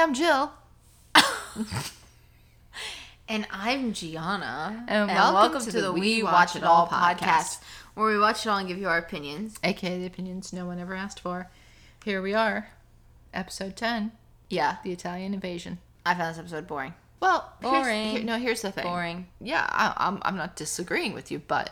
I'm Jill. And I'm Gianna. And welcome to the We Watch It All podcast, where we watch it all and give you our opinions. aka the opinions no one ever asked for. Here we are, episode 10 Yeah, The Italian Invasion. I found this episode boring. Well, here's- Boring. here- no, here's the thing. Boring. Yeah, I, I'm, I'm not disagreeing with you, but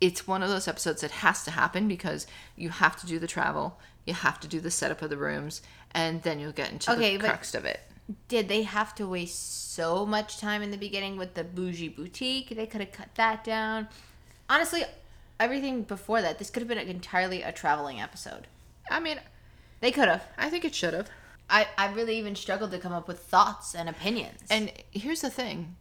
it's one of those episodes that has to happen because you have to do the travel, you have to do the setup of the rooms, and then you'll get into Okay, the crux of it. Did they have to waste so much time in the beginning with the bougie boutique? They could have cut that down. Honestly, everything before that, this could have been entirely a traveling episode. I mean, They could have. I think it should have. I, I really even struggled to come up with thoughts and opinions. And here's the thing.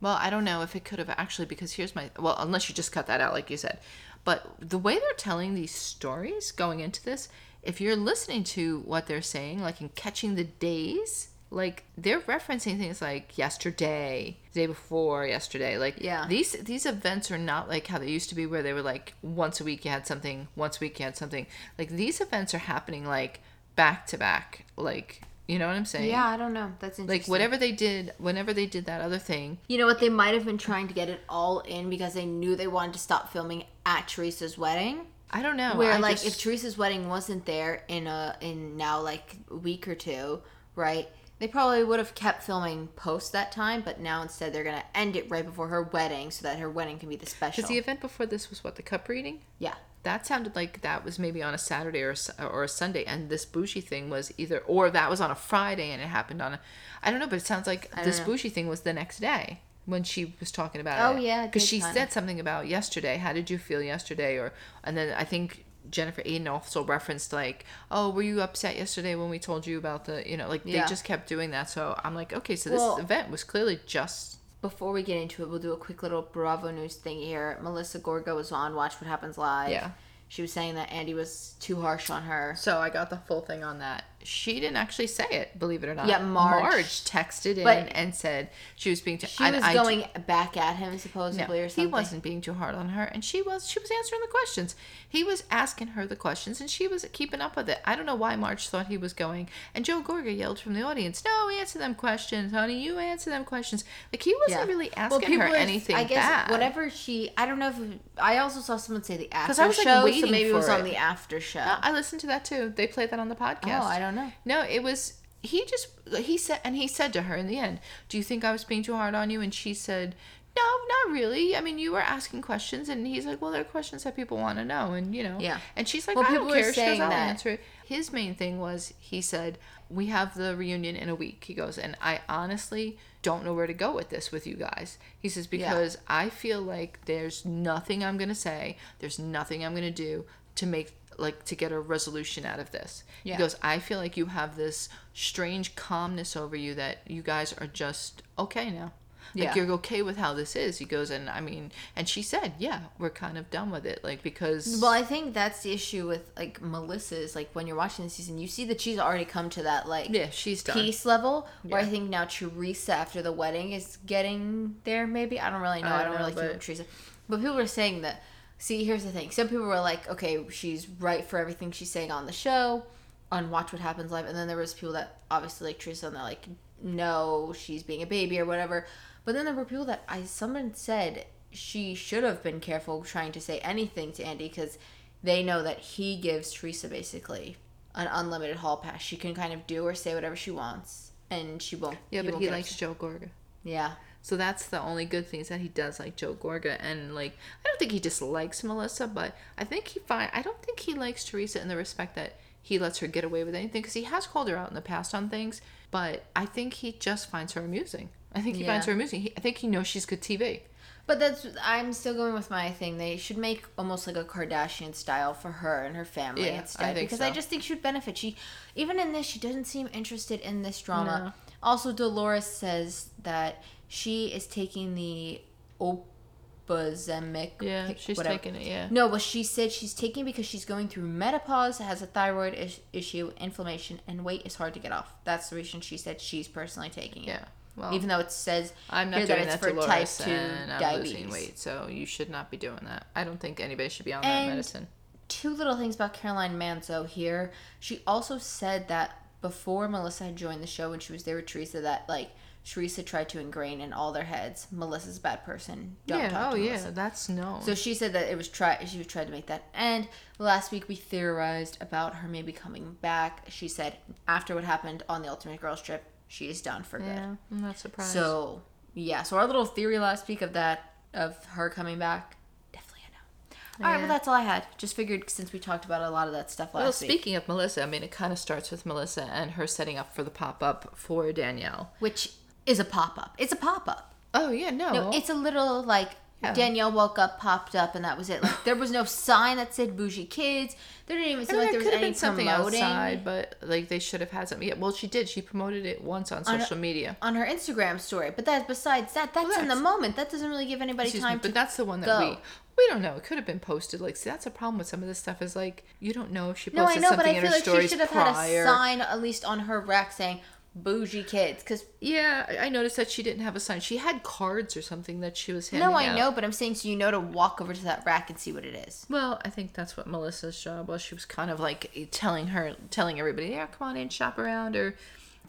Well, I don't know if it could have actually because here's my well, unless you just cut that out like you said. But the way they're telling these stories going into this, if you're listening to what they're saying, like in catching the days, like they're referencing things like yesterday, day before yesterday. Like Yeah. these these events are not like how they used to be where they were like once a week you had something, once a week you had something. Like these events are happening like back to back. Like you know what I'm saying? yeah, I don't know. That's interesting. like whatever they did whenever they did that other thing You know what? They might have been trying to get it all in because they knew they wanted to stop filming at Teresa's wedding. i don't know Where I like just- if Teresa's wedding wasn't there in a in now like a week or two, right? They probably would have kept filming post that time, but now instead they're gonna end it right before her wedding so that her wedding can be the special. because the event before this was what the cup reading yeah, that sounded like that was maybe on a saturday or, a or a sunday and this bougie thing was either or that was on a friday and it happened on a i don't know but it sounds like this know. bougie thing was the next day when she was talking about Oh, it yeah, because she said something about yesterday how did you feel yesterday or and then i think jennifer aydin also referenced like oh were you upset yesterday when we told you about the you know like Yeah. they just kept doing that so i'm like okay so this Well- event was clearly just before we get into it, we'll do a quick little Bravo news thing here. Melissa Gorga was on Watch What Happens Live. Yeah. She was saying that Andy was too harsh on her. So I got the full thing on that. She didn't actually say it, believe it or not. Yeah, Marge. texted in But- and said she was being too. She was I- going back at him No, supposedly or something. he wasn't being too hard on her, and she was. She was answering the questions. He was asking her the questions, and she was keeping up with it. I don't know why Marge thought he was going. And Joe Gorga yelled from the audience, "No, answer them questions, honey. You answer them questions." Like he wasn't really asking her are- anything I guess bad. whatever she. I don't know if I also saw someone say the after I was, like, show, so maybe it was on it. the after show. Uh, I listened to that too. They played that on the podcast. oh, I don't know. No, it was he just he said and he said to her in the end, "Do you think I was being too hard on you?" And she said, "No, not really. I mean, you were asking questions." And he's like, "Well, they're questions that people want to know." And you know, Yeah. And she's like, Well, "I people don't care." She goes, saying "I'll that- answer it." His main thing was he said, "We have the reunion in a week." He goes, "And I honestly don't know where to go with this with you guys." He says because I feel like there's nothing I'm gonna say, there's nothing I'm gonna do to make like to get a resolution out of this. Yeah. He goes, I feel like you have this strange calmness over you that you guys are just okay now. Like Yeah. you're okay with how this is. He goes, and I mean, and she said, yeah, we're kind of done with it, like because Well, I think that's the issue with like Melissa's. Like when you're watching the season, you see that she's already come to that like yeah, she's done. peace level. Where I think now Teresa after the wedding is getting there. Maybe I don't really know. I I don't don't, really know, keep up but- Teresa, but people were saying that. See, here's the thing. Some people were like, okay, she's right for everything she's saying on the show, on Watch What Happens Live, and then there was people that obviously like Teresa, and they're like, no, she's being a baby or whatever. But then there were people that I someone said she should have been careful trying to say anything to Andy because they know that he gives Teresa basically an unlimited hall pass. She can kind of do or say whatever she wants, and she won't. yeah, but won't he likes upset. Joe Gorga. Yeah, So that's the only good things that he does like Joe Gorga and like I don't think he dislikes Melissa, but I think he find I don't think he likes Teresa in the respect that he lets her get away with anything because he has called her out in the past on things, but I think he just finds her amusing. I think he finds her amusing. He, I think he knows she's good TV. but that's I'm still going with my thing. They should make almost like a Kardashian style for her and her family Yeah, I instead think because I just think she would benefit. She even in this, she doesn't seem interested in this drama. No. Also, Dolores says that she is taking the Ozempic. Yeah, pic- she's whatever. taking it. Yeah. No, but she said she's taking because she's going through menopause, has a thyroid is- issue, inflammation, and weight is hard to get off. That's the reason she said she's personally taking it. Yeah. Well, Even though it says I'm not here doing that that, it's for type 2 and I'm diabetes. losing weight, so you should not be doing that. I don't think anybody should be on And- that medicine. Two little things about Caroline Manzo here. She also said that before Melissa had joined the show when she was there with Teresa that like Teresa tried to ingrain in all their heads Melissa's a bad person. Don't yeah. talk Oh to yeah. Melissa. That's known. So she said that it was try she tried to make that end. Last week we theorized about her maybe coming back. She said after what happened on the Ultimate Girls trip, she is done for good. yeah. I'm not surprised. So yeah, so our little theory last week of that of her coming back, definitely a no. All right, well that's all I had. Just figured since we talked about a lot of that stuff last week. Well, week, speaking of Melissa, I mean, it kind of starts with Melissa and her setting up for the pop up for Danielle. which is a pop up. It's a pop up. Oh yeah, no, No, it's a little like Yeah. Danielle woke up, popped up, and that was it. Like there was no sign that said "bougie kids." There didn't even I seem mean, like there there was could have any been something promoting outside, but like they should have had something. Yeah, well, she did. She promoted it once on On social media. on her Instagram story. But that besides that, that's in the moment. That doesn't really give anybody Excuse me, time but that's the one that go. we we don't know. It could have been posted. Like, see, that's a problem with some of this stuff. Is like you don't know if she no, I posted know, but something I in feel her like she should have prior. had a sign at least on her rack saying "bougie kids" because. Yeah, I- noticed that she didn't have a sign. She had cards or something that she was handing No, I out. know, but I'm saying so you know to walk over to that rack and see what it is. Well, I think that's what Melissa's job was. She was kind of like telling her, telling everybody, "Yeah, come on in, shop around." Or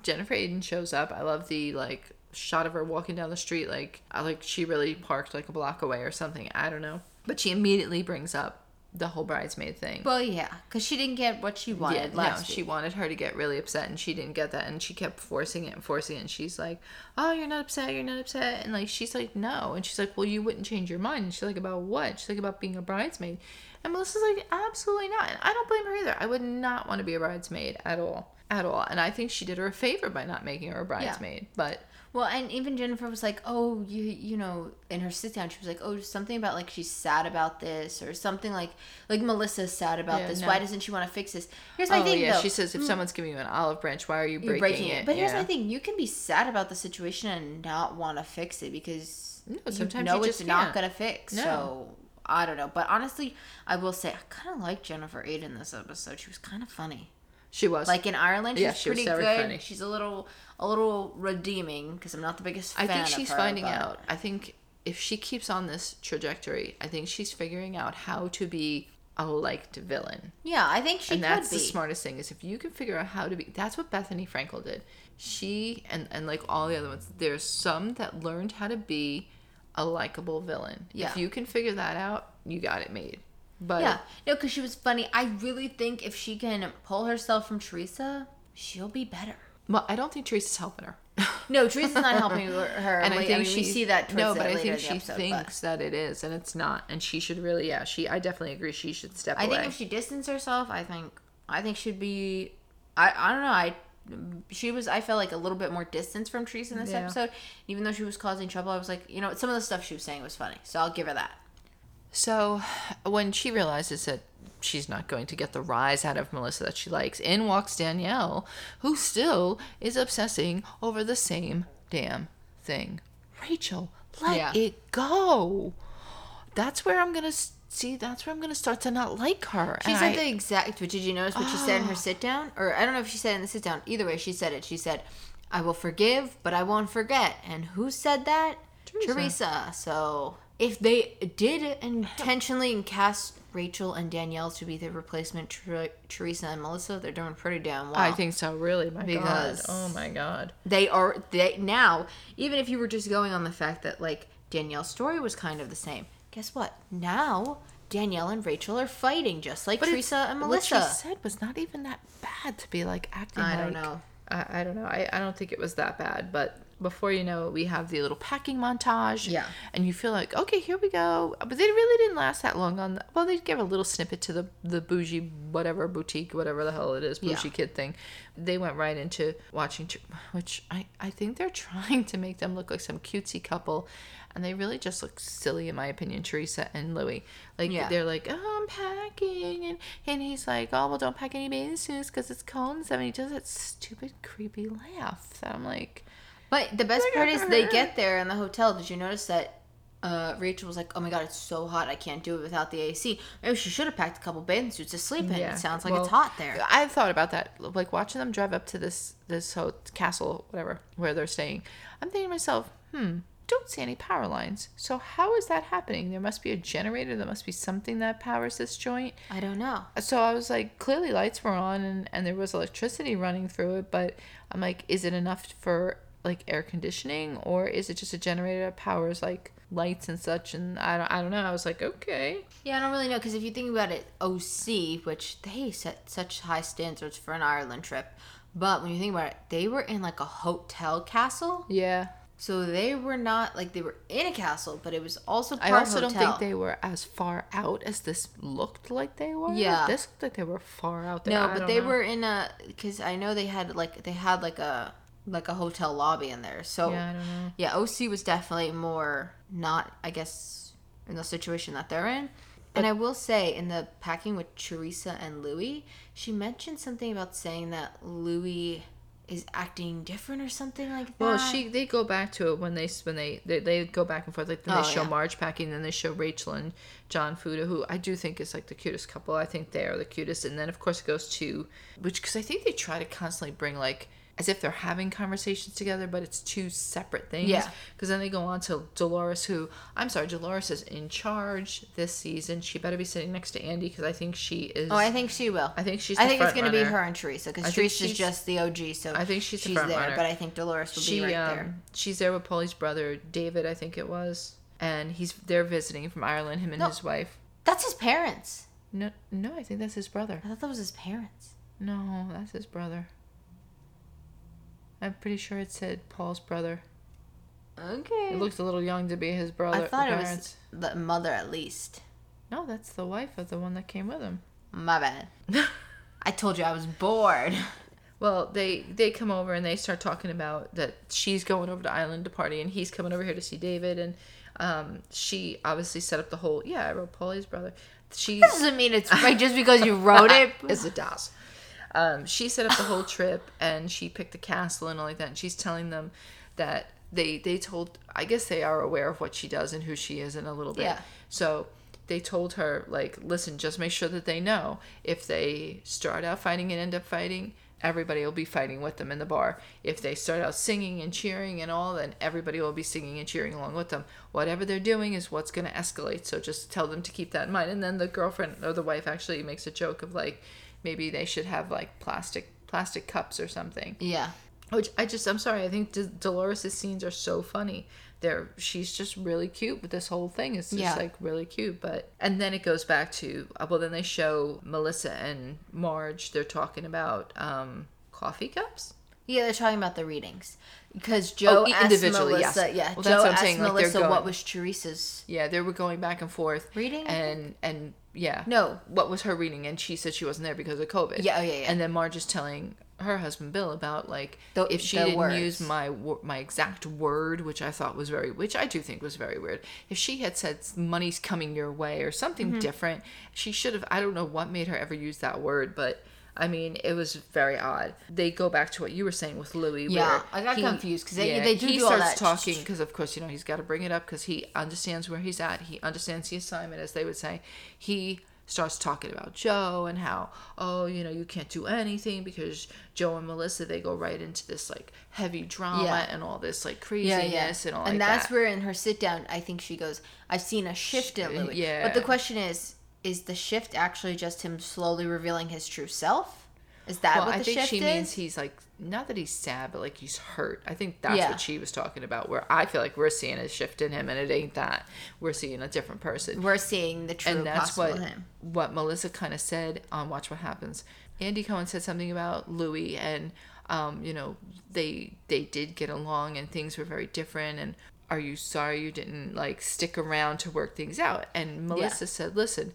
Jennifer Aydin shows up. I love the like shot of her walking down the street, like I like she really parked like a block away or something. I don't know, but she immediately brings up the whole bridesmaid thing. Well, yeah, because she didn't get what she wanted yeah, no, last she wanted her to get really upset, and she didn't get that, and she kept forcing it and forcing it. And she's like, "Oh, you're not upset, you're not upset," and like she's like, "No," and she's like, "Well, you wouldn't change your mind." And she's like, "About what?" She's like, "About being a bridesmaid," and Melissa's like, "Absolutely not," and I don't blame her either. I would not want to be a bridesmaid at all, at all, and I think she did her a favor by not making her a bridesmaid, but. Well, and even Jennifer was like, "Oh, you you know," in her sit down, she was like, "Oh, something about like she's sad about this or something like like Melissa's sad about Yeah, this. no. Why doesn't she want to fix this?" Here's my oh thing, yeah, though. she says if mm. someone's giving you an olive branch, why are you breaking, breaking it? it. But here's my thing: you can be sad about the situation and not want to fix it because No, you sometimes know you it's just not can't. gonna fix. No. So I don't know. But honestly, I will say I kind of like Jennifer Aydin this episode. She was kind of funny. She was Like in Ireland, she's Yeah, she pretty very good. funny. She's a little a little redeeming because I'm not the biggest fan I think she's her, finding but- out. I think if she keeps on this trajectory, I think she's figuring out how to be a liked villain. Yeah, I think she and that's be. the smartest thing is if you can figure out how to be that's what Bethenny Frankel did. She and and like all the other ones, there's some that learned how to be a likable villain. Yeah. If you can figure that out, you got it made. But Yeah, no, because she was funny. I really think if she can pull herself from Teresa, she'll be better. well, I don't think Teresa's helping her. No, Teresa's not helping her. and I late- think mean, she we see that. No, but I think she episode, but thinks that it is, and it's not, and she should really, yeah, she. I definitely agree. She should step I away. think if she distanced herself, I think I think she'd be. I I don't know. I she was. I felt like a little bit more distance from Teresa in this Yeah. episode. Even though she was causing trouble, I was like, you know, some of the stuff she was saying was funny. So I'll give her that. So when she realizes that she's not going to get the rise out of Melissa that she likes, in walks Danielle, who still is obsessing over the same damn thing. Rachel, let Yeah. it go. That's where I'm gonna s- see. That's where I'm gonna start to not like her. She And said I- the exact. But did you notice what she said in her ah. sit down? Or I don't know if she said it in the sit down. Either way, she said it. She said, "I will forgive, but I won't forget." And who said that? Teresa. Teresa. So if they did intentionally cast Rachel and Danielle to be the replacement Ter- Teresa and Melissa, they're doing pretty damn well. I think so. Really, my Because- God. Oh my God. they are they now. Even if you were just going on the fact that like Danielle's story was kind of the same, guess what? Now. Danielle and Rachel are fighting just like it's- Teresa and Melissa. What she said was not even that bad to be like acting. I don't know. I, I don't know. I, I don't think it was that bad. But before you know it, we have the little packing montage. Yeah. And you feel like, okay, here we go. But they really didn't last that long on the. Well, they gave a little snippet to the the bougie whatever boutique whatever the hell it is bougie Yeah. kid thing. They went right into watching, which I I think they're trying to make them look like some cutesy couple. And they really just look silly, in my opinion, Teresa and Luis. Like Yeah. they're like, oh, I'm packing, and and he's like, oh, well, don't pack any bathing suits because it's cold and stuff. And he does that stupid, creepy laugh that I'm like, But the best part is they get there in the hotel. Did you notice that uh, Rachel was like, "Oh my god, it's so hot. I can't do it without the AC." Maybe she should have packed a couple bathing suits to sleep in. Yeah, It sounds like well, it's hot there. I thought about that, like watching them drive up to this this ho- castle, whatever, where they're staying. I'm thinking to myself, hmm, don't see any power lines. So how is that happening? There must be a generator. There must be something that powers this joint. I don't know. So I was like, clearly lights were on and, and there was electricity running through it, but I'm like, is it enough for like air conditioning or is it just a generator that powers like lights and such? And I don't, I don't know. I was like, okay. Yeah, I don't really know because if you think about it, OC, which they set such high standards for an Ireland trip, but when you think about it, they were in like a hotel castle. Yeah. So they were not like they were in a castle, but it was also part I also hotel. don't think they were as far out as this looked like they were. Yeah. This looked like they were far out there. No, but they know. were in a because I know they had like they had like a like a hotel lobby in there. So Yeah, I don't know. yeah, OC was definitely more not I guess in the situation that they're in. And I will say in the packing with Teresa and Luis, she mentioned something about saying that Luis is acting different or something like that. Well, she they go back to it when they when they they, they go back and forth. Like then Oh, they show yeah. Marge packing, then they show Rachel and John Fuda, who I do think is like the cutest couple. I think they are the cutest. And then of course it goes to which because I think they try to constantly bring like as if they're having conversations together, but it's two separate things. Yeah. Because then they go on to Dolores, who I'm sorry, Dolores is in charge this season. She better be sitting next to Andy because I think she is. Oh, I think she will. I think she's I the think it's going to be her and Teresa because think Teresa's just the OG, so I think she's she's front there. runner. But I think Dolores will she be right um, there. she's there with Paulie's brother David, I think it was, and he's they're visiting from Ireland. Him and No. his wife. That's his parents. No, no, I think that's his brother. I thought that was his parents. No, that's his brother. I'm pretty sure it said Paul's brother. Okay. It looks a little young to be his brother. I thought it parents. was the mother at least. No, that's the wife of the one that came with him. My bad. I told you I was bored. Well, they they come over and they start talking about that she's going over to Ireland to party and he's coming over here to see David and um, she obviously set up the whole yeah I wrote Paulie's brother. She Doesn't mean it's right just because you wrote it. Yes, it does. Um, she set up the whole trip and she picked the castle and all like that. And she's telling them that they they told I guess they are aware of what she does and who she is in a little bit. Yeah. So they told her like, listen, just make sure that they know if they start out fighting and end up fighting. Everybody will be fighting with them in the bar. If they start out singing and cheering and all, then everybody will be singing and cheering along with them. Whatever they're doing is what's going to escalate. So just tell them to keep that in mind. And then the girlfriend or the wife actually makes a joke of like, maybe they should have like plastic plastic cups or something. Yeah. Which I just I'm sorry. I think D- Dolores' scenes are so funny. They're she's just really cute. But this whole thing is just Yeah. like really cute. But and then it goes back to uh, well, then they show Melissa and Marge. They're talking about um, coffee cups. Yeah, they're talking about the readings because Joe Oh, asked individually, yes. Melissa. Yeah, Well, Joe that's what I'm asked saying, like, Melissa going- what was Teresa's. Yeah, they were going back and forth Reading, and and yeah. No. what was her reading? And she said she wasn't there because of COVID. Yeah, oh, yeah, yeah. And then Marge is telling her husband Bill about like The- if she didn't words. use my my exact word, which I thought was very, which I do think was very weird. If she had said money's coming your way or something Mm-hmm. different, she should have. I don't know what made her ever use that word, but. I mean, it was very odd. They go back to what you were saying with Luis. Yeah, I got he- confused 'cause they- they do he do all starts talking because, of course, you know he's got to bring it up because he understands where he's at. He understands the assignment, as they would say. He starts talking about Joe and how, oh, you know, you can't do anything because Joe and Melissa they go right into this like heavy drama Yeah. and all this like Yeah, craziness yeah. and all that. and like that's that. where in her sit down, I think she goes, "I've seen a shift in Luis." yeah. But the question is, is the shift actually just him slowly revealing his true self? Is that well, what I think she is? means he's like not that he's sad, but like he's hurt. I think that's Yeah. what she was talking about. Where I feel like we're seeing a shift in him, and it ain't that. We're seeing a different person. We're seeing the true and that's what him. what Melissa kind of said on Watch What Happens. Andy Cohen said something about Luis, and um, you know they they did get along, and things were very different. And are you sorry you didn't like stick around to work things out? And Melissa said, listen,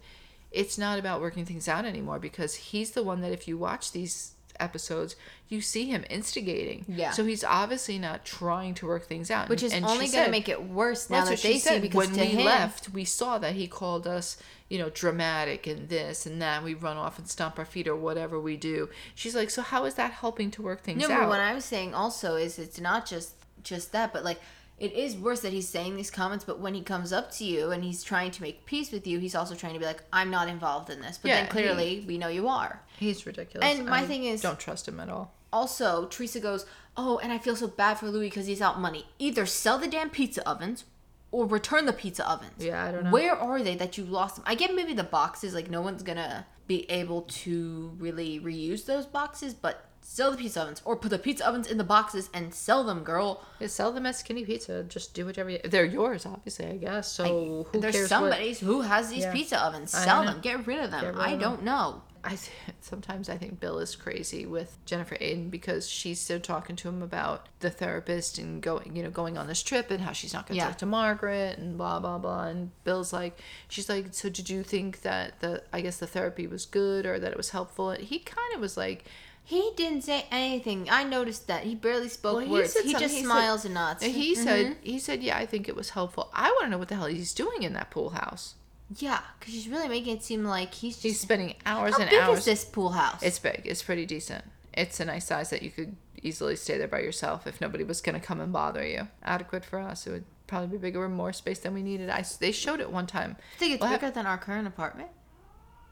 it's not about working things out anymore because he's the one that if you watch these episodes you see him instigating Yeah. so he's obviously not trying to work things out Which is And only going to make it worse now that's that they see because when we him, left, we saw that he called us, you know, dramatic and this and that. We run off and stomp our feet or whatever we do. She's like, so how is that helping to work things No, out? but what I was saying also is it's not just just that, but like it is worse that he's saying these comments, but when he comes up to you and he's trying to make peace with you, he's also trying to be like, I'm not involved in this. But Yeah, then clearly we know you are. He's ridiculous. And my I thing is- don't trust him at all. Also, Teresa goes, oh, and I feel so bad for Luis because he's out money. Either sell the damn pizza ovens or return the pizza ovens. Yeah, I don't know. Where are they that you lost them? I get maybe the boxes, like no one's gonna be able to really reuse those boxes, but sell the pizza ovens or put the pizza ovens in the boxes and sell them, girl. Yeah, sell them as skinny pizza. Just do whatever you. They're yours, obviously. I guess. So who There's cares? somebody What, who has these Yeah. pizza ovens. Sell them. Get rid of them. Rid I of don't know. I th- sometimes I think Bill is crazy with Jennifer Aydin because she's still talking to him about the therapist and going, you know, going on this trip and how she's not going to Yeah. talk to Margaret and blah blah blah. And Bill's like, she's like, so did you think that the, I guess the therapy was good or that it was helpful? And he kind of was like, He didn't say anything. I noticed that he barely spoke Well, he words. said He something. just He said- smiles and nods. he said, Mm-hmm. he said, yeah, I think it was helpful. I want to know what the hell he's doing in that pool house. "Yeah," because she's really making it seem like he's just. He's spending hours how and big hours. is this pool house? It's big. It's pretty decent. It's a nice size that you could easily stay there by yourself if nobody was going to come and bother you. Adequate for us. It would probably be bigger and more space than we needed. I they showed it one time. I think it's bigger than our current apartment.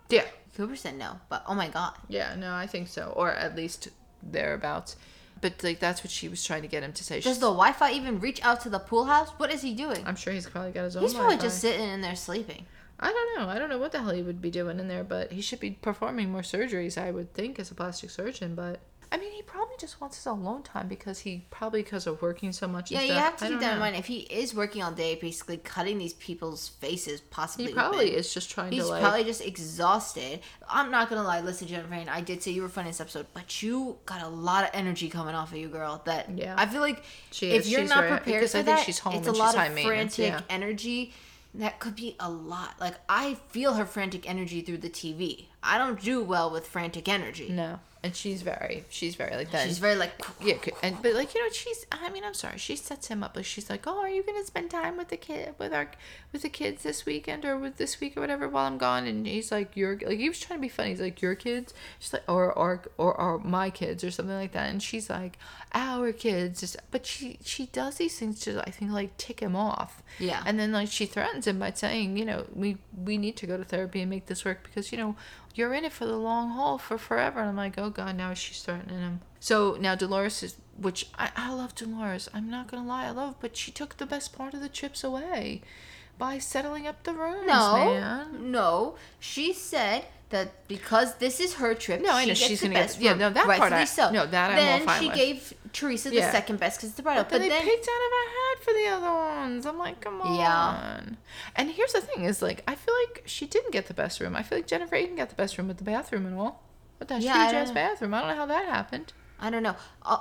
Yeah. Cooper said no, but oh my god. Yeah. No, I think so, or at least thereabouts. But like that's what she was trying to get him to say. Does She's- the Wi-Fi even reach out to the pool house? What is he doing? I'm sure he's probably got his own. He's probably Wi-Fi. just sitting in there sleeping. I don't know. I don't know what the hell he would be doing in there, but he should be performing more surgeries, I would think, as a plastic surgeon. But I mean, he probably just wants his alone time because he probably because of working so much. Yeah, and you have to keep that in mind. If he is working all day, basically cutting these people's faces, possibly He probably open, is just trying He's to like. probably just exhausted. I'm not gonna lie. Listen, Jennifer, I did say you were funny in this episode, but you got a lot of energy coming off of you, girl. That Yeah. I feel like She if is. you're She's not very- prepared for I think that, she's home it's a she's lot of frantic yeah. energy. That could be a lot. Like I feel her frantic energy through the TV. I don't do well with frantic energy. No, and she's very, she's very like that. She's very like, yeah, and but like you know, she's. I mean, I'm sorry. She sets him up. Like she's like, oh, are you gonna spend time with the kid, with our, with the kids this weekend or with this week or whatever while I'm gone? And he's like, your like he was trying to be funny. He's like, your kids. She's like, or or or, or my kids or something like that. And she's like, our kids. Just- But she she does these things to I think like tick him off. Yeah. And then like she threatens him by saying, you know, we we need to go to therapy and make this work because you know you're in it for the long haul for forever. And I'm like, oh god, now she's threatening him. So now Dolores is, which I, I love Dolores. I'm not gonna lie, I love, but she took the best part of the trips away by settling up the rooms, no, man. no. She said that because this is her trip, No, I she know, she's the gonna get- yeah, no, that part I- so. no, that I'm then all fine she with. gave Teresa the Yeah. second best because it's the bridal. But then But they then picked out of a hat for the other ones. I'm like, come on. Yeah. And here's the thing: is like, I feel like she didn't get the best room. I feel like Jennifer Aydin got the best room with the bathroom and all. With that Yeah, I huge don't ass know. bathroom. I don't know how that happened. I don't know. Uh,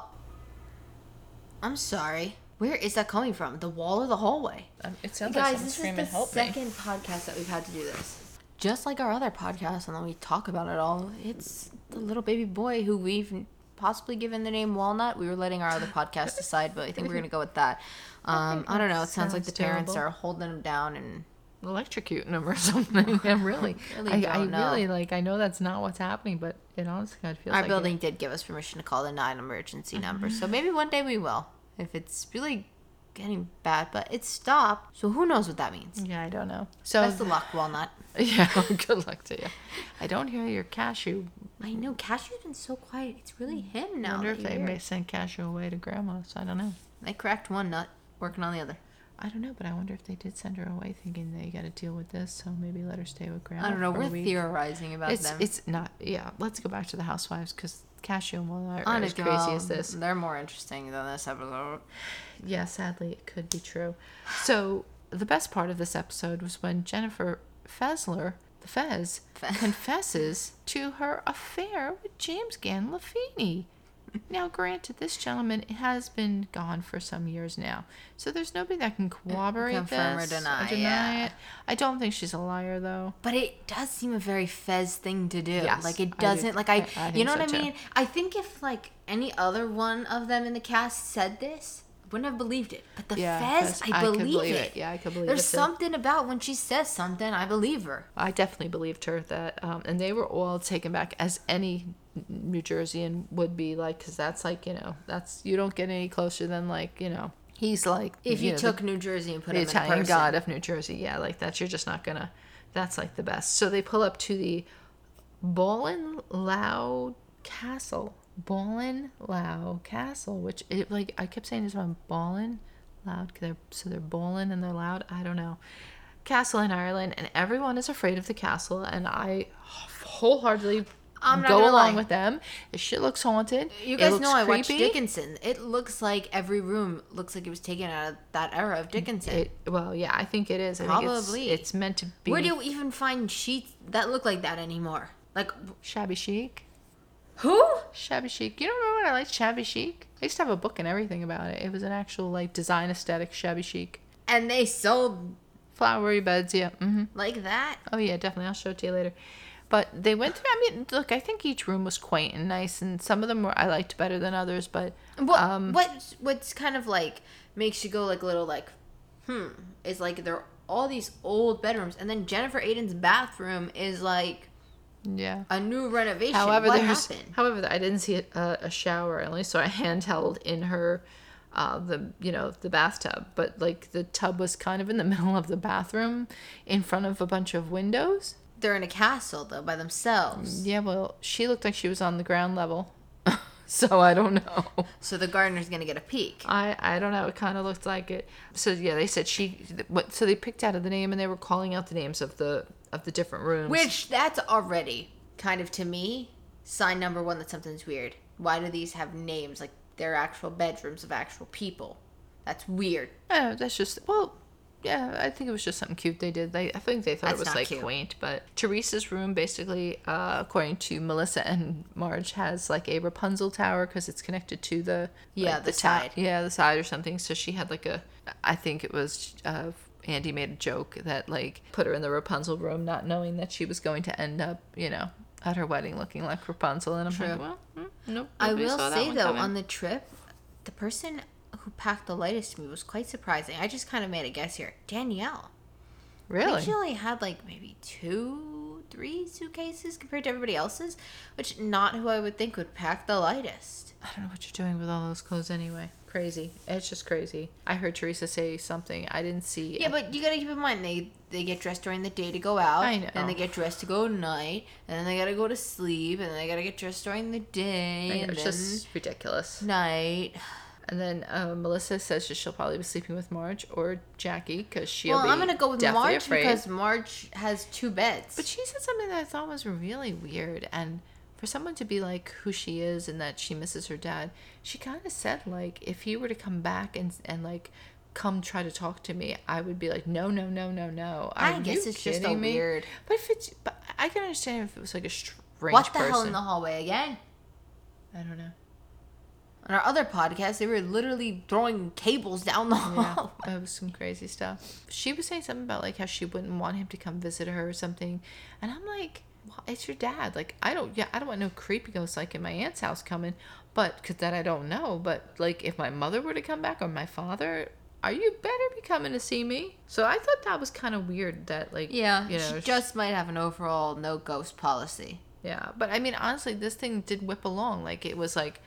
I'm sorry. Where is that coming from? The wall or the hallway? Um, it sounds Guys, like someone this is screaming, the "Help me!" second podcast that we've had to do this. Just like our other podcast, and then we talk about it all. It's the little baby boy who we've possibly given the name Walnut. We were letting our other podcast decide, but I think we're gonna go with that. Um, think I don't know. It sounds like the sounds parents terrible. are holding him down, and Electrocuting him or something. yeah, really. Really I, I know. really like. I know that's not what's happening, but it honestly kind of feels our like building did give us permission to call the nine emergency number. So maybe one day we will, if it's really getting bad. But it stopped, so who knows what that means? Yeah, I don't know. So Best of luck, Walnut. yeah, good luck to you. I don't hear your cashew. I know Cashew's been so quiet. It's really hmm. him I now. wonder that if they may send cashew away to grandma. So I don't know. They cracked one nut, working on the other. I don't know, but I wonder if they did send her away thinking they got to deal with this, so maybe let her stay with grandma. I don't know. We're theorizing about It's them. it's not. Yeah, let's go back to the housewives because cashew and walnut are as crazy as this. They're more interesting than this episode. Yeah, sadly, it could be true. So the best part of this episode was when Jennifer Fessler, the Fez, Fe- confesses to her affair with James Gandolfini. Now, granted, this gentleman has been gone for some years now, so there's nobody that can uh, corroborate confirm or this deny, yeah. it. I don't think she's a liar, though. But it does seem a very Fez thing to do. Yes, like it I do- doesn't. like I, I- I you know so what I too. mean? I think if like any other one of them in the cast said this, wouldn't have believed it. But the Yeah, Fez, I, I believe, believe it. it. Yeah, I could believe There's it There's something about when she says something, I believe her. I definitely believed her that, um, and they were all taken back as any New Jerseyan would be like, because that's like you know that's you don't get any closer than like you know he's like If you, know, the- took New Jersey and put the, in Italian person, god of New Jersey, yeah, like that you're just not gonna. That's like the best. So they pull up to the Ballin Loud Castle. Ballin Lau Castle, which it like I kept saying this one Ballin loud they're so they're bowling and they're loud. I don't know. Castle in Ireland, and everyone is afraid of the castle, and I wholeheartedly I'm not go along lie. with them. The shit looks haunted. You guys know I watched. Dickinson. It looks like every room looks like it was taken out of that era of Dickinson. It, well, yeah, I think it is. I think Probably. it's, it's meant to be Where do you even find sheets that look like that anymore? Like shabby chic. Who? Shabby chic. You don't remember when I liked shabby chic? I used to have a book and everything about it. It was an actual like design aesthetic shabby chic. And they sold Flowery beds, yeah. hmm like that. Oh yeah, definitely. I'll show it to you later. But they went through. I mean, look, I think each room was quaint and nice, and some of them were I liked better than others. But What um, what what's kind of like makes you go like a little like hmm is like there are all these old bedrooms and then Jennifer Aydin's bathroom is like yeah. a new renovation. However, what there's happened? however I didn't see a, a shower. I only saw a handheld in her, uh, the you know the bathtub. But like the tub was kind of in the middle of the bathroom, in front of a bunch of windows. They're in a castle though by themselves. Yeah, well, she looked like she was on the ground level, so I don't know. So the gardener's gonna get a peek. I I don't know. It kind of looked like it. So yeah, they said she. What? So they picked out of the name, and they were calling out the names of the of the different rooms. Which that's already kind of to me sign number one that something's weird. Why do these have names like they're actual bedrooms of actual people? That's weird. Oh, that's just well, yeah. I think it was just something cute they did. They I think they thought That's it was like cute. quaint. But Teresa's room, basically, uh, according to Melissa and Marge, has like a Rapunzel tower because it's connected to the Yeah, like, the ta- side. yeah, the side or something. So she had like a. I think it was. Uh, Andy made a joke that like put her in the Rapunzel room, not knowing that she was going to end up, you know, at her wedding looking like Rapunzel. And I'm True. like, well, mm, nope. I will say though, coming. on the trip, the person who packed the lightest to me was quite surprising. I just kind of made a guess here. Danielle. Really, she only had like maybe two, three suitcases compared to everybody else's, which not who I would think would pack the lightest. I don't know what you're doing with all those clothes anyway. Crazy. It's just crazy. I heard Teresa say something. I didn't see. Yeah, but you gotta keep in mind they they get dressed during the day to go out. I know. And they get dressed to go at night, and then they gotta go to sleep, and then they gotta get dressed during the day, I know, and it's just ridiculous. night. And then uh, Melissa says she'll probably be sleeping with Marge or Jackie because she'll Well, be. Well, I'm gonna go with Marge afraid. because Marge has two beds. But she said something that I thought was really weird, and for someone to be like who she is and that she misses her dad, she kind of said like if he were to come back and and like come try to talk to me, I would be like no no no no no. Are I guess you it's just a me? weird- But if it's, but I can understand if it was like a strange what the person. hell in the hallway again? I don't know. On our other podcast, they were literally throwing cables down the Yeah, hall. it was some crazy stuff. She was saying something about like how she wouldn't want him to come visit her or something, and I'm like, well, it's your dad. Like I don't, yeah, I don't want no creepy ghost like in my aunt's house coming, but because that I don't know. But like if my mother were to come back or my father, are you better be coming to see me? So I thought that was kind of weird. That like Yeah, you know, she sh- just might have an overall no ghost policy. Yeah, but I mean, honestly, this thing did whip along. Like it was like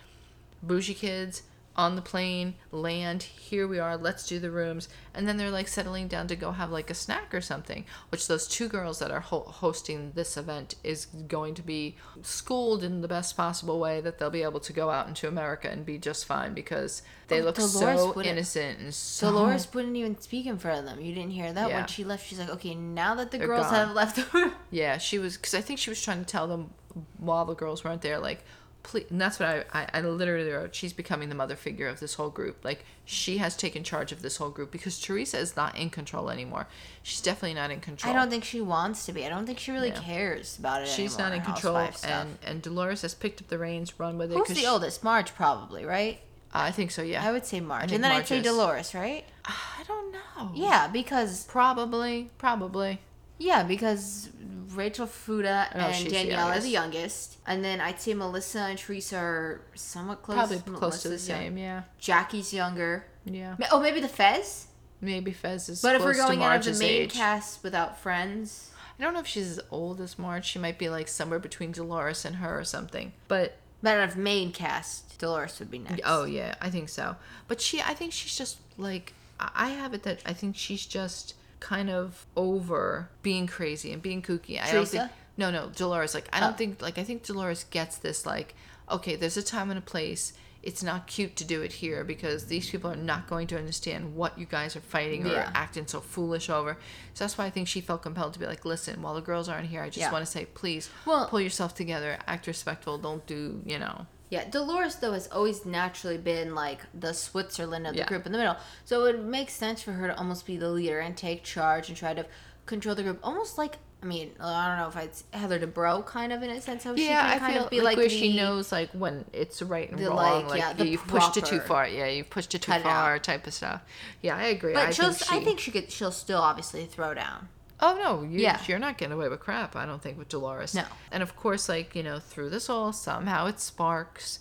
bougie kids on the plane, land. Here we are. Let's do the rooms, and then they're like settling down to go have like a snack or something. Which those two girls that are ho- hosting this event is going to be schooled in the best possible way that they'll be able to go out into America and be just fine because they Oh, look Dolores so innocent and so. Dolores wouldn't even speak in front of them. You didn't hear that Yeah. when she left. She's like, okay, now that the They're girls gone. have left the room. Yeah, she was because I think she was trying to tell them while the girls weren't there, like, please. And that's what I, I, I literally wrote. She's becoming the mother figure of this whole group. Like, she has taken charge of this whole group because Teresa is not in control anymore. She's definitely not in control I don't think she wants to be. I don't think she really Yeah. cares about it she's anymore, not in control, and and Dolores has picked up the reins, run with it. Who's the she- oldest? Marge, probably, right? I think so. Yeah. I would say Marge. And then I'd say is. Dolores, right? I don't know. Yeah, because Probably. Probably. Yeah, because Rachel Fuda Oh, and she's the Danielle are the youngest, and then I'd say Melissa and Teresa are somewhat close. Probably close to the Melissa's young- same. Yeah. Jackie's younger. Yeah. Oh, maybe the Fez. Maybe Fez is. But if we're going out of the main age. cast without friends, I don't know if she's as old as Marge. She might be like somewhere between Dolores and her or something. But but out of main cast, Dolores would be next. oh yeah, I think so. But she, I think she's just like I have it that I think she's just kind of over being crazy and being kooky. I don't think no no Dolores like I don't Oh. think like I think Dolores gets this like okay, there's a time and a place. It's not cute to do it here because these people are not going to understand what you guys are fighting or Yeah. acting so foolish over. So that's why I think she felt compelled to be like, listen, while the girls aren't here, I just Yeah. want to say, please Well- pull yourself together, act respectful, don't do, you know. Yeah, Dolores though has always naturally been like the Switzerland of the Yeah. group in the middle, so it makes sense for her to almost be the leader and take charge and try to control the group, almost like I mean I don't know if it's Heather Dubrow kind of in a sense how she Yeah, can I kind feel of be like, like, where she knows like when it's right and the, wrong, like, like, yeah, the you've pushed it too far. Yeah, you've pushed it too far, out. type of stuff. Yeah, I agree. But I she'll think I think she could she'll still obviously throw down. Oh no, you, Yeah. you're not getting away with crap. I don't think with Dolores. No. And of course, like you know, through this all, somehow it sparks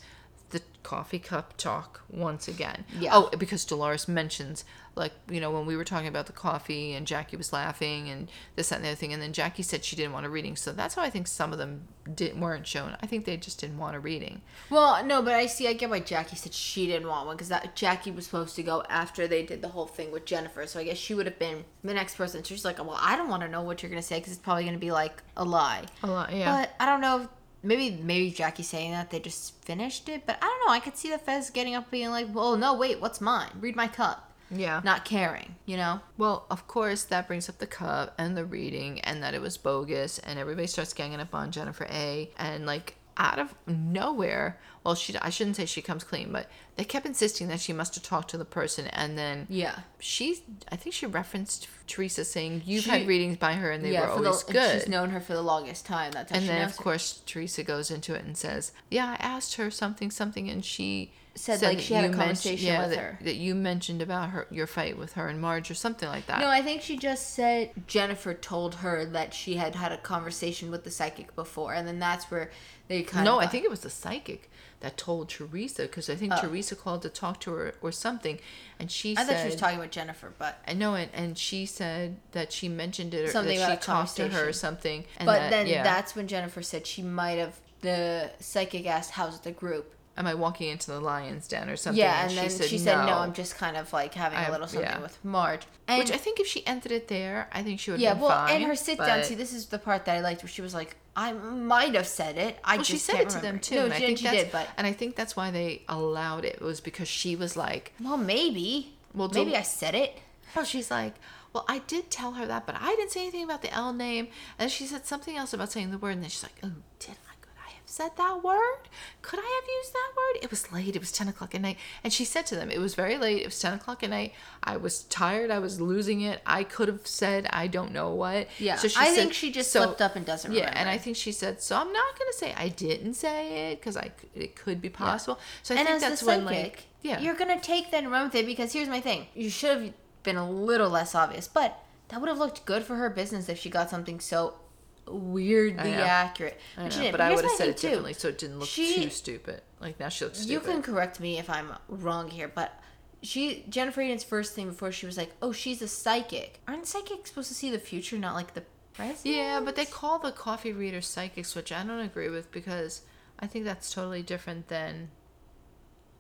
the coffee cup talk once again. Yeah. Oh, because Dolores mentions like you know when we were talking about the coffee and Jackie was laughing and this that and the other thing, and then Jackie said she didn't want a reading. So that's how I think some of them didn't, weren't shown. I think they just didn't want a reading. Well, no, but I see. I get why Jackie said she didn't want one because that Jackie was supposed to go after they did the whole thing with Jennifer. So I guess she would have been the next person. So she's like, "Well, I don't want to know what you're gonna say because it's probably gonna be like a lie." A lie, yeah. But I don't know. Maybe maybe Jackie's saying that they just finished it. But I don't know. I could see the Fez getting up being like, "Well, no, wait, what's mine? Read my cup." yeah. Not caring, you know. Well, of course, that brings up the cup and the reading, and that it was bogus, and everybody starts ganging up on Jennifer A. And like out of nowhere, well, she I shouldn't say she comes clean, but they kept insisting that she must have talked to the person, and then Yeah. she, I think she referenced Teresa saying you've She- had readings by her, and they were for always the, good. She's known her for the longest time. That's and then of her. course Teresa goes into it and says, "Yeah, I asked her something, something, and she." Said, like, that she had a conversation yeah, with that, her. that you mentioned about her your fight with her and Marge or something like that. No, I think she just said Jennifer told her that she had had a conversation with the psychic before, and then that's where they kind No, of. I think it was the psychic that told Teresa because I think Oh. Teresa called to talk to her or something, and she I said, thought she was talking with Jennifer, but I know it, and she said that she mentioned it or Something that about she talked to her or something. And but that, then yeah. that's when Jennifer said she might have. The psychic asked, "How's the group?" Am I walking into the lion's den or something? Yeah, and then she said, "No, no. I'm just kind of like having a little something yeah. with Marge." And Which I think if she ended it there, I think she would. yeah, well, fine, and her sit down. but- See, this is the part that I liked, where she was like, "I might have said it. I Well, just she said it to them too. No, and I think she did, but and I think that's why they allowed it was because she was like, well, maybe. Well, maybe I said it. Well, she's like, well, I did tell her that, but I didn't say anything about the L name. And she said something else about saying the word, and then she's like, oh, did I? Could I have said that word? Could I have used that word? It was late. It was 10 o'clock at night. And she said to them, it was very late. It was 10 o'clock at night. I was tired. I was losing it. I could have said, I don't know what. Yeah, So she I said- think she just so- slipped up and doesn't Yeah, remember. and I think she said, so I'm not going to say I didn't say it because I it could be possible. So I and think that's when, psychic, like, yeah. you're gonna take that and run with it because here's my thing: you should have been a little less obvious, but that would have looked good for her business if she got something so weirdly accurate. I But, know, but I would have said it too. differently so it didn't look She- too stupid. Like now she looks stupid. You can correct me if I'm wrong here, but she Jennifer Aydin's first thing before she was like, "Oh, she's a psychic." Aren't psychics supposed to see the future, not like the present? Yeah, but they call the coffee reader psychics, which I don't agree with because I think that's totally different than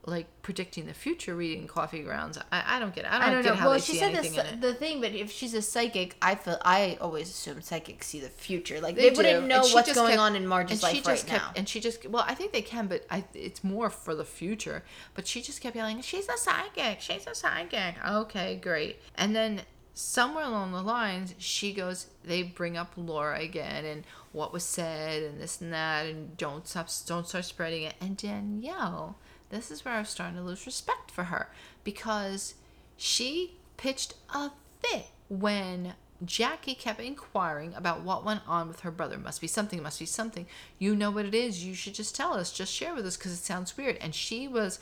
like predicting the future reading coffee grounds. I, I don't get it. I don't, I don't get know. how Well, she said this, the thing, but if she's a psychic, I feel I always assume psychics see the future. Like They they, wouldn't know what's just going kept- on in Marge's life right kept, now. And she just, well, I think they can, but I, it's more for the future. But she just kept yelling, "She's a psychic. She's a psychic." Okay, great. And then somewhere along the lines, she goes, they bring up Laura again and what was said and this and that, and don't stop, don't start spreading it. And Danielle, this is where I was starting to lose respect for her because she pitched a fit when Jackie kept inquiring about what went on with her brother. Must be something, must be something. You know what it is. You should just tell us. Just share with us because it sounds weird. And she was,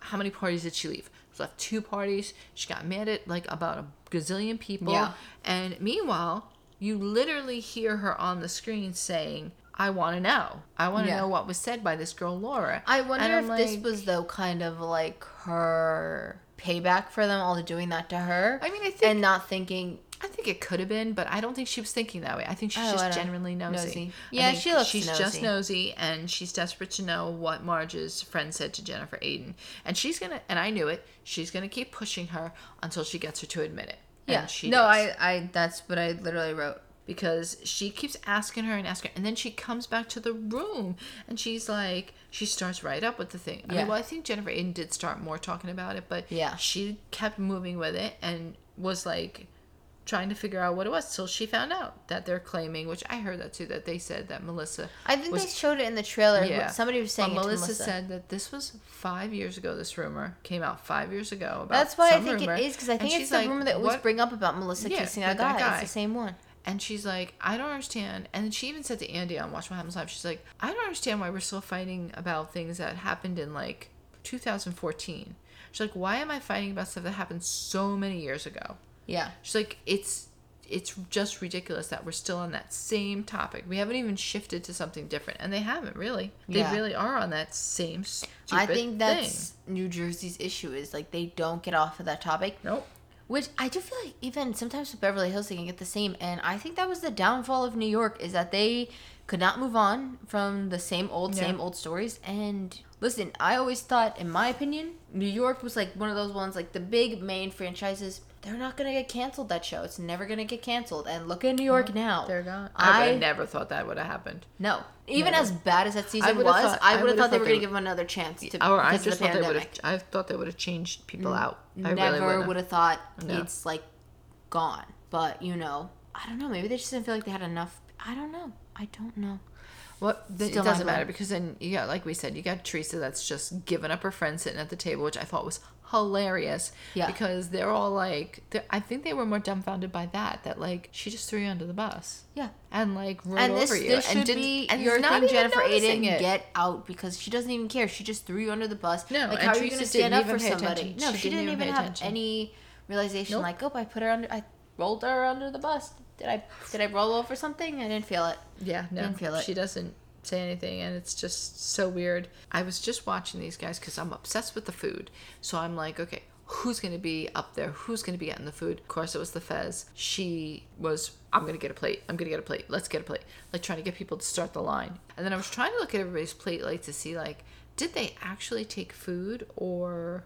how many parties did she leave? She left two parties. She got mad at like about a gazillion people. Yeah. And meanwhile, you literally hear her on the screen saying, I want to know. I want to Yeah. know what was said by this girl, Laura. I wonder And if I'm this was though kind of like her payback for them all doing that to her. I mean, I think- and not thinking. I think it could have been, but I don't think she was thinking that way. I think she's Oh, just genuinely nosy. nosy. Yeah, she looks She's just nosy. nosy, and she's desperate to know what Marge's friend said to Jennifer Aydin, and she's gonna. And I knew it. She's gonna keep pushing her until she gets her to admit it. And Yeah. she no, does. I, I. That's what I literally wrote because she keeps asking her and asking her, and then she comes back to the room and she's like, she starts right up with the thing. I mean, well, I think Jennifer Aydin did start more talking about it, but Yeah. she kept moving with it and was like trying to figure out what it was till she found out that they're claiming, which I heard that too, that they said that Melissa. I think was they showed it in the trailer. yeah. Somebody was saying to Melissa, Melissa. said that this was five years ago. This rumor came out five years ago. About That's why I think rumor, it is because I think it's the like, rumor that always bring up about Melissa Yeah, kissing that that guy. guy. It's the same one. And she's like, I don't understand. And she even said to Andy on Watch What Happens Live, she's like, I don't understand why we're still fighting about things that happened in like 2014. She's like, why am I fighting about stuff that happened so many years ago? Yeah. She's like, it's it's just ridiculous that we're still on that same topic. We haven't even shifted to something different, and they haven't really. They Yeah. really are on that same I think that's thing. New Jersey's issue is like they don't get off of that topic. Nope. Which I do feel like even sometimes with Beverly Hills they can get the same, and I think that was the downfall of New York is that they could not move on from the same old, Yeah. same old stories. And listen, I always thought, in my opinion, New York was like one of those ones, like the big main franchises. They're not gonna get canceled. That show, it's never gonna get canceled. And look at New York now. They're gone. I, I never thought that would have happened. no, even Never. as bad as that season would've was, thought- I I would have would've thought they were they gonna would- give them another chance to Or I just the thought they would have. I thought they would have changed people out. I never really would would have thought No. it's like gone. But you know, I don't know. Maybe they just didn't feel like they had enough. I don't know. I don't know. What th- it doesn't matter because then you got like we said, you got Teresa that's just giving up her friend sitting at the table, which I thought was hilarious. Yeah. Because they're all like, they're, I think they were more dumbfounded by that. That like she just threw you under the bus Yeah. and like rode And this, over you and didn't be and your not thing, even Jennifer Aydin. it. Get out because she doesnn't even care. She just threw you under the bus. No, like how are you going to stand up for somebody? attention. No, She she, didn't didn't, even even have attention. any realization. Nope. Like, oh, I put her under. I rolled her under the bus. Did I? Did I roll over something? I didn't feel it. Yeah, no, Didn't feel it. she doesn't say anything, and it's just so weird. I was just watching these guys because I'm obsessed with the food, so I'm like, okay, who's gonna be up there? Who's gonna be getting the food? Of course, it was the Fez. She was, I'm gonna get a plate. I'm gonna get a plate. Let's get a plate. Like trying to get people to start the line, and then I was trying to look at everybody's plate, like to see like, did they actually take food or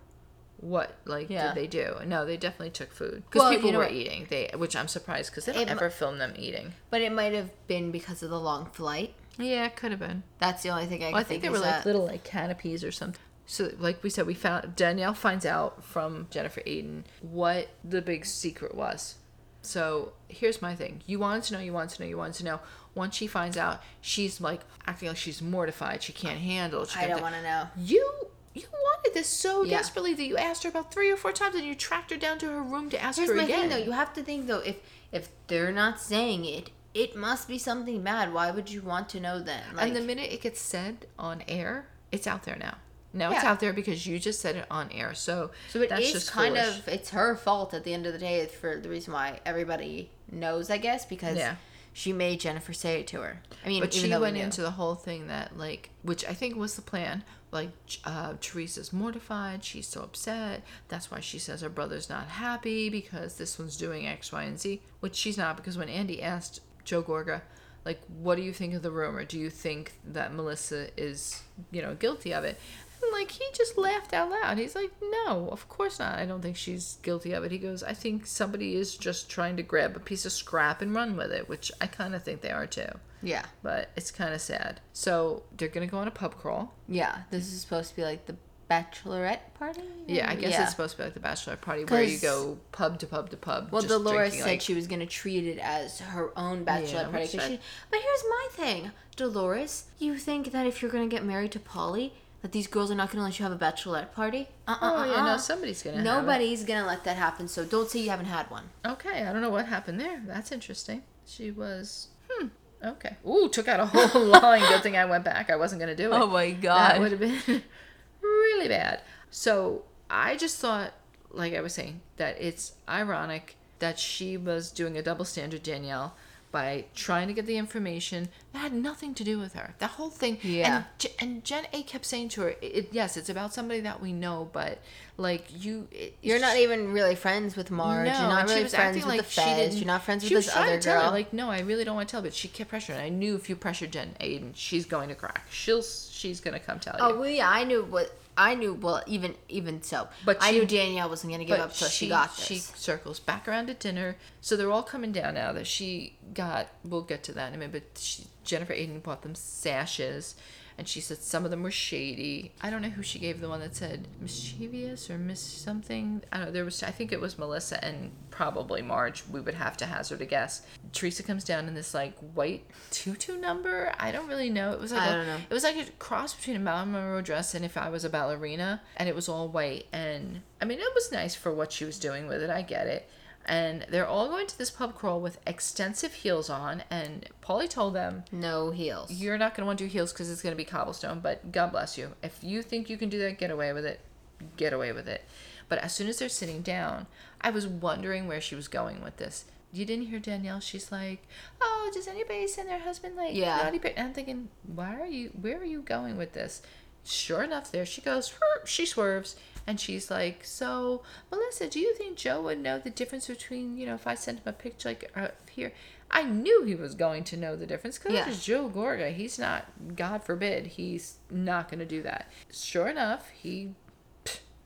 what like Yeah. did they do no they definitely took food because Well, people you know were what? eating they which i'm surprised because they don't It ever film them eating But it might have been because of the long flight. Yeah it could have been That's the only thing I, well, I think think they were like little like canopies or something. So, like we said, we found Danielle finds out from Jennifer Aydin what the big secret was. So here's my thing: you wanted to know, you wanted to know, you wanted to know. Once she finds out, she's like acting like she's mortified. She can't handle it. She I don't want to know. You you wanted this so Yeah. desperately that you asked her about three or four times, and you tracked her down to her room to ask Here's her my again. thing though. You have to think though if if they're not saying it, it must be something bad. Why would you want to know then? Like, and the minute it gets said on air, it's out there now. Now it's out there because you just said it on air. So so it that's is just kind foolish. of it's her fault at the end of the day for the reason why everybody knows, I guess, because Yeah. she made Jennifer say it to her. I mean, But even she though we went into the whole thing that like, which I think was the plan. Like, uh, Teresa's mortified. She's so upset. That's why she says her brother's not happy because this one's doing X, Y, and Z. Which she's not because when Andy asked Joe Gorga, like, what do you think of the rumor? Do you think that Melissa is, you know, guilty of it? And like he just laughed out loud. He's like, "No, of course not. I don't think she's guilty of it." He goes, "I think somebody is just trying to grab a piece of scrap and run with it," which I kind of think they are too yeah, but it's kind of sad. So they're gonna go on a pub crawl. yeah. This is supposed to be like the bachelorette party. Yeah, I guess Yeah. it's supposed to be like the bachelorette party where you go pub to pub to pub. Well, Dolores drinking, said like- she was gonna treat it as her own bachelorette Yeah, party. which 'cause I- she, but here's my thing, Dolores. You think that if you're gonna get married to Paulie, that these girls are not gonna let you have a bachelorette party? Uh, uh, Oh yeah, uh, no, uh. somebody's gonna. Nobody's gonna let that happen. So don't say you haven't had one. Okay, I don't know what happened there. That's interesting. She was. Hmm. Okay. Ooh, took out a whole line. Good thing I went back. I wasn't gonna do it. Oh my God. That would have been really bad. So I just thought, like I was saying, that it's ironic that she was doing a double standard, Danielle, by trying to get the information that had nothing to do with her. The whole thing. Yeah. And, and Jen A kept saying to her, it, it- "Yes, it's about somebody that we know, but like you, it, You're not even really friends with Marge. no, you're not really friends with like the she feds. didn't. You're not friends with this other girl. her, like, no, I really don't want to tell. But she kept pressuring. I knew if you pressure Jen Aydin, she's going to crack. She'll, she's going to come tell oh, you. oh well, yeah, I knew what I knew. Well, even even so, But I she- knew Danielle wasn't going to give up till she, got this. She circles back around to dinner. So they're all coming down now that she got. We'll get to that in a minute. But she, Jennifer Aydin bought them sashes. And she said some of them were shady. I don't know who she gave the one that said mischievous or miss something. I don't know. There was, I think it was Melissa and probably Marge. We would have to hazard a guess. Teresa comes down in this like white tutu number. I don't really know. It was like I a- don't know. it was like a cross between a Marilyn Monroe dress and if I was a ballerina, and it was all white. And I mean, it was nice for what she was doing with it. I get it. And they're all going to this pub crawl with extensive heels on. And Paulie told them, no heels. "You're not going to want to do heels because it's going to be cobblestone. But God bless you. If you think you can do that, get away with it. Get away with it." But as soon as they're sitting down, I was wondering where she was going with this. You didn't hear Danielle? She's like, "Oh, does anybody send their husband like Yeah. naughty?" pic-" And I'm thinking, why are you? Where are you going with this? Sure enough, there she goes. She swerves, and she's like, "So, Melissa, do you think Joe would know the difference between you know if I sent him a picture like uh, here?" I knew he was going to know the difference because Yeah. it's Joe Gorga. He's not, God forbid, he's not going to do that. Sure enough, he.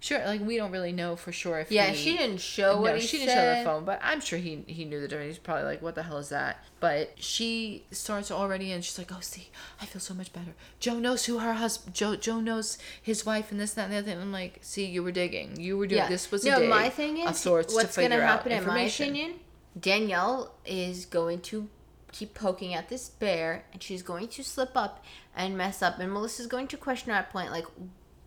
Sure, like we don't really know for sure if yeah, he, she didn't show what no, he she said. didn't show the phone, but I'm sure he he knew the difference. He's probably like, "What the hell is that?" But she starts already, and she's like, "Oh, see, I feel so much better. Joe knows who her husband. Joe Joe knows his wife, and this, and that, and the other thing." I'm like, "See, you were digging. You were doing. This was a no. my thing of is sorts what's to gonna happen in my information." opinion. Danielle is going to keep poking at this bear, and she's going to slip up and mess up, and Melissa's going to question her at point like.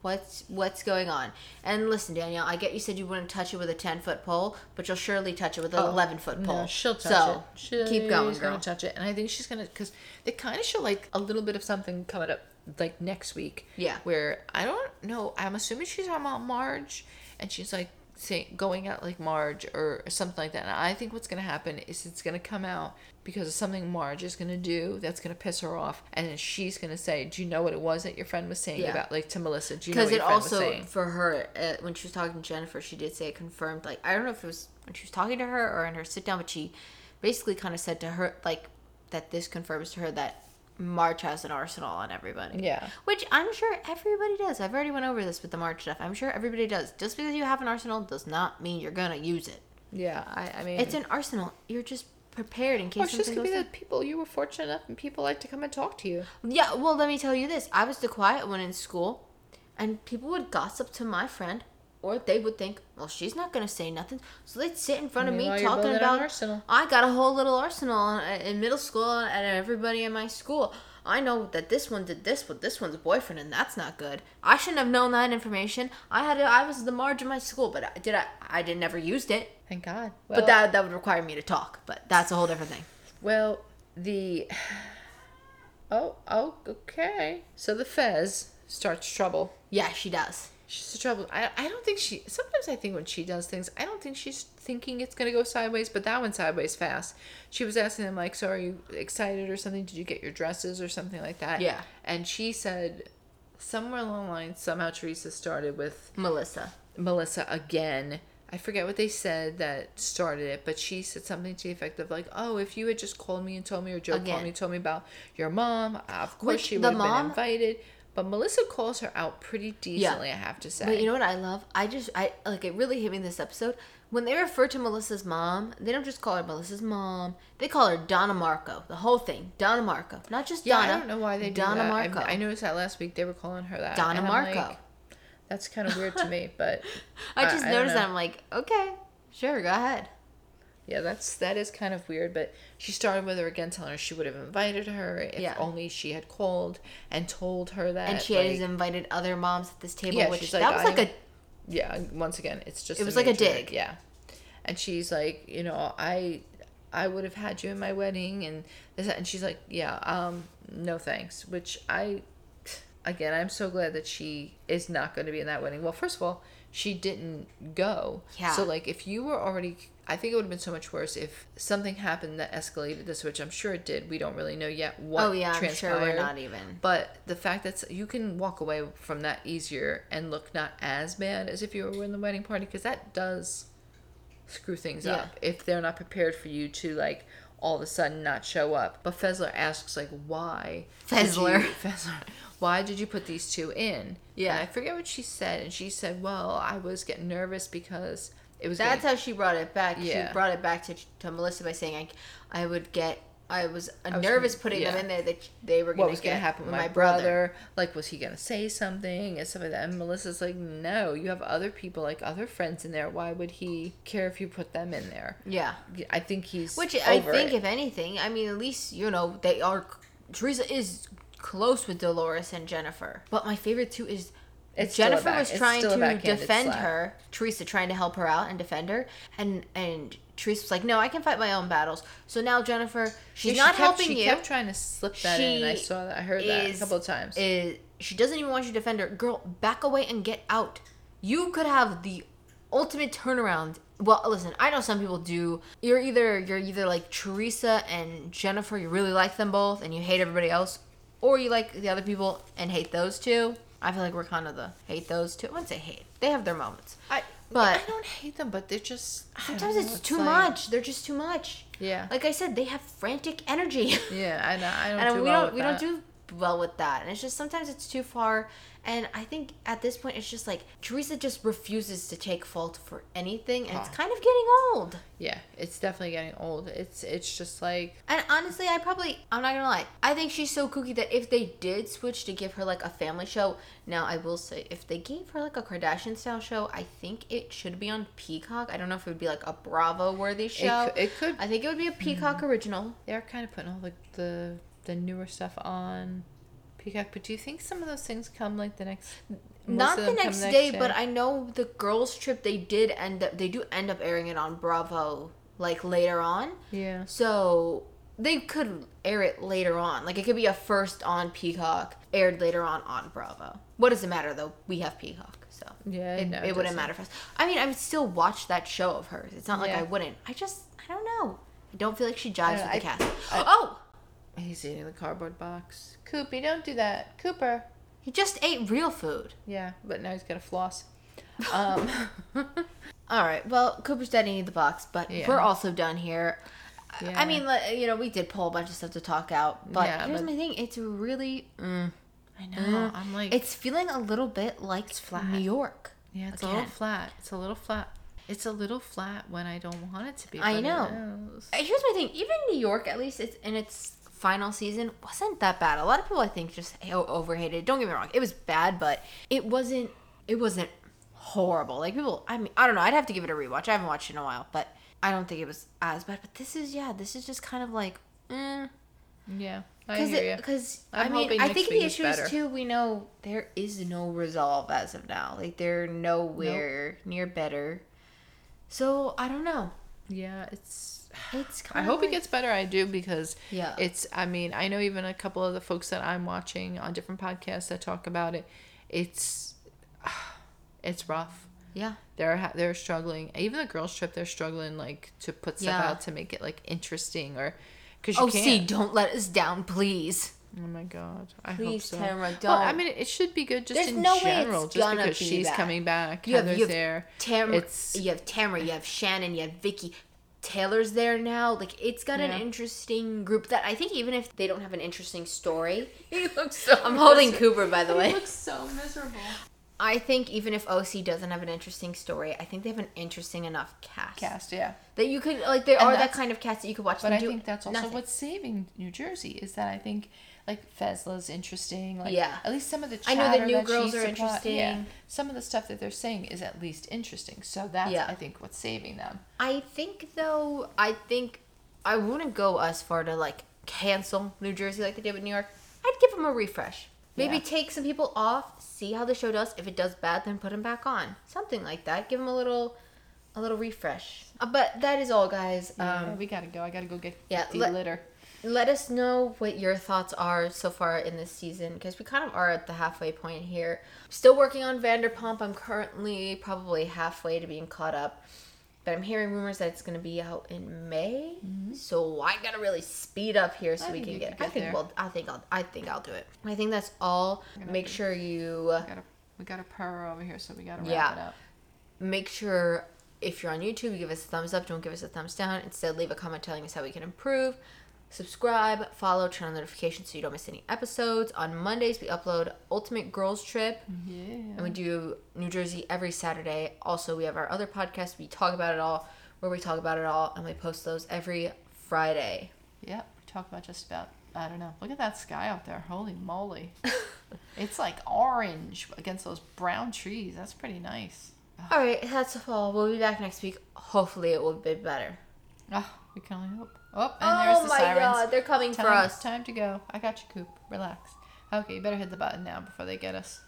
What's what's going on? And listen, Danielle, I get you said you wouldn't touch it with a ten foot pole, but you'll surely touch it with an Oh, eleven foot pole. No, she'll touch so, it. She's keep going, girl. She's gonna touch it, and I think she's gonna because they kind of show like a little bit of something coming up like next week. Yeah. Where I don't know. I'm assuming she's talking about Marge, and she's like saying going out like Marge or something like that. And I think what's gonna happen is it's gonna come out because of something Marge is gonna do that's gonna piss her off, and then she's gonna say, "Do you know what it was that your friend was saying Yeah. about like to Melissa? Do you know because what it your friend was also saying?" for her uh, when she was talking to jennifer she did say it confirmed like i don't know if it was when she was talking to her or in her sit down but she basically kind of said to her like that this confirms to her that Marge has an arsenal on everybody Yeah. which i'm sure everybody does i've already went over this with the Marge stuff i'm sure everybody does just because you have an arsenal does not mean you're gonna use it Yeah. I, I mean, it's an arsenal you're just prepared in case Or it's just could be the people you were fortunate enough and people like to come and talk to you. Yeah, well, let me tell you this. I was the quiet one in school, and people would gossip to my friend, or they would think, well, she's not going to say nothing. So they'd sit in front of me talking about. I got a whole little arsenal in uh, in middle school and everybody in my school. I know that this one did this with this one's boyfriend, and that's not good. I shouldn't have known that information. I had, a, I was the marge of my school, but I, did I? I did never used it. Thank God. Well, but that that would require me to talk. But that's a whole different thing. well, the oh, oh, okay. So the Fez starts trouble. Yeah, she does. She's a trouble. I, I don't think she. Sometimes I think when she does things, I don't think she's thinking it's gonna go sideways. But that went sideways fast. She was asking them like, "So are you excited or something? Did you get your dresses or something like that?" Yeah. And she said, somewhere along the line, somehow Teresa started with Melissa. Melissa again. I forget what they said that started it, but she said something to the effect of like, "Oh, if you had just called me and told me, or Joe Again. called me and told me about your mom, of course Which she the would have been mom- invited." But Melissa calls her out pretty decently, I have to say. But you know what I love? I just I like it really hit me in this episode. When they refer to Melissa's mom, they don't just call her Melissa's mom. They call her Donna Marco. The whole thing, Donna Marco, not just yeah, Donna. I don't know why they do Donna. Marco. I, I noticed that last week they were calling her that. Donna Marco. like, That's kind of weird to me, but I just I noticed know. that. I'm like, okay, sure, go ahead. Yeah, that's that is kind of weird, but she started with her again, telling her she would have invited her if Yeah. only she had called and told her that. And she like, has invited other moms at this table, Yeah, which she's that like, was like a. yeah. Once again, it's just It was like a dig. Yeah, and she's like, you know, I, I would have had you in my wedding, and this, and she's like, yeah, um, no thanks. Which I, again, I'm so glad that she is not going to be in that wedding. Well, first of all, she didn't go. Yeah. So like, if you were already. I think it would have been so much worse if something happened that escalated this, which I'm sure it did. We don't really know yet what oh yeah, I'm transpired. sure we're not even. But the fact that you can walk away from that easier and look not as bad as if you were in the wedding party, because that does screw things Yeah. up if they're not prepared for you to like all of a sudden not show up. But Fessler asks like, why? Fessler. Fessler. Why did you put these two in? Yeah. And I forget what she said, and she said, "Well, I was getting nervous because it was." That's getting- how she brought it back. Yeah. She brought it back to, to Melissa by saying, I, I would get, I was, uh, was nervous gonna- putting them in there that they were going what was going to happen with my, brother. Like, was he going to say something and stuff like that? And Melissa's like, no, you have other people, like other friends in there. Why would he care if you put them in there? Yeah. I think he's Which I think, it. if anything, I mean, at least, you know, they are, Teresa is close with Dolores and Jennifer. But my favorite too is It's Jennifer was trying to defend her, Teresa trying to help her out and defend her, and and Teresa was like, "No, I can fight my own battles." So now Jennifer, she's Yeah, not she kept, helping she you. She kept trying to slip that in. I saw that. I heard that a couple of times. Is she doesn't even want you to defend her. Girl, back away and get out. You could have the ultimate turnaround. Well, listen, I know some people do. You're either you're either like Teresa and Jennifer, you really like them both and you hate everybody else, or you like the other people and hate those two. I feel like we're kind of the hate those two. I wouldn't say hate. They have their moments. I, but- I don't hate them, but they're just Sometimes know, it's too like- much. They're just too much. Yeah, Like I said, they have frantic energy. yeah. I know. I don't and do we well don't we that. don't do well with that. And it's just sometimes it's too far. And i think at this point it's just like teresa just refuses to take fault for anything and it's kind of getting old. Yeah, it's definitely getting old. It's it's just like and honestly i probably i'm not gonna lie i think she's so kooky that if they did switch to give her like a family show now i will say if they gave her like a kardashian style show i think it should be on peacock. I don't know if it would be like a bravo worthy show. it, could, it could. i think it would be a mm-hmm. peacock original. They're kind of putting all the, the the newer stuff on Peacock. But do you think some of those things come like the next? Not the come next day, but? I know the girls' trip they did end up they do end up airing it on Bravo like later on. yeah. So they could air it later on. Like it could be a first on Peacock, aired later on on Bravo. What does it matter though? We have Peacock, so Yeah, it, no, it it wouldn't matter for us. I mean, I would still watch that show of hers. It's not like Yeah. I wouldn't. I just I don't know. I don't feel like she jives I- with the I- cast. I- oh, He's eating the cardboard box. Coopy, don't do that. Cooper. he just ate real food. Yeah, but now he's got a floss. Um, All right. Well, Cooper's dead and eat the box, but Yeah. we're also done here. Yeah. I mean, you know, we did pull a bunch of stuff to talk out, but Yeah, here's but- my thing: it's really, mm, I know. I'm like, it's feeling a little bit like it's flat. New York. yeah, it's a little flat. It's a little flat. It's a little flat when I don't want it to be. I know. Here's my thing: even New York, at least it's in its final season, wasn't that bad. A lot of people, I think, just overhated. it. Don't get me wrong; it was bad, but it wasn't. It wasn't horrible. Like people, I mean, I don't know. I'd have to give it a rewatch. I haven't watched it in a while, but I don't think it was as bad. But this is, yeah, this is just kind of like. Mm, Yeah, Because because I mean I think the is issue is better. too we know there is no resolve as of now. Like they're nowhere near better. So I don't know. Yeah, it's. It's I hope it gets better. I do because Yeah. it's. I mean, I know even a couple of the folks that I'm watching on different podcasts that talk about it. It's, it's rough. yeah They're they're struggling. Even the girls trip, they're struggling like to put stuff Yeah. out to make it like interesting or because you Oh, can't. see, don't let us down, please. Oh my god! I Please, hope so. Tamara, Well, I don't. I mean, it should be good just There's in no general, just because be she's that. coming back. You have- Heather's you have there. Tamara, It's you have Tamara, you have Shannon, you have Vicki. Taylor's there now. Like it's got Yeah. an interesting group that I think even if they don't have an interesting story, he looks so. I'm holding. Cooper by the He way. looks so miserable. I think even if OC doesn't have an interesting story, I think they have an interesting enough cast. Cast, yeah. That you could like there And are that kind of cast that you could watch But I think that's also nothing. what's saving New Jersey is that I think like Fessler's interesting. Like Yeah. at least some of the I know the new girls are supply- Yeah, interesting. some of the stuff that they're saying is at least interesting. So that's Yeah. I think what's saving them. I think though, I think I wouldn't go as far to like cancel New Jersey like they did with New York. I'd give them a refresh. Maybe Yeah. take some people off, see how the show does. If it does bad, then put them back on. Something like that. Give them a little, a little refresh. Uh, but that is all, guys. Yeah, Um, we gotta go. I gotta go get yeah, the let- litter. Let us know what your thoughts are so far in this season because we kind of are at the halfway point here. Still working on Vanderpump. I'm currently probably halfway to being caught up, but I'm hearing rumors that it's going to be out in May. So I gotta really speed up here so Mm-hmm. I we can get. could I think there. well, I think I'll. I think I'll do it. I think that's all. Make to- sure you We got a we got a purr over here, so we gotta wrap Yeah. it up. make sure if you're on YouTube, you give us a thumbs up. Don't give us a thumbs down. Instead, leave a comment telling us how we can improve. Subscribe, follow, turn on notifications so you don't miss any episodes. On Mondays, we upload Ultimate Girls Trip. Yeah. And we do New Jersey every Saturday. Also, we have our other podcast, We Talk About It All, where we talk about it all, and we post those every Friday. Yep. We talk about just about. I don't know. Look at that sky out there. Holy moly. it's like orange against those brown trees. That's pretty nice. All right, that's all. We'll be back next week. Hopefully, it will be better. Oh, we can only hope. Oh, and there's oh the my sirens. god, they're coming time, for us. Time to go. I got you, Coop. Relax. Okay, you better hit the button now before they get us.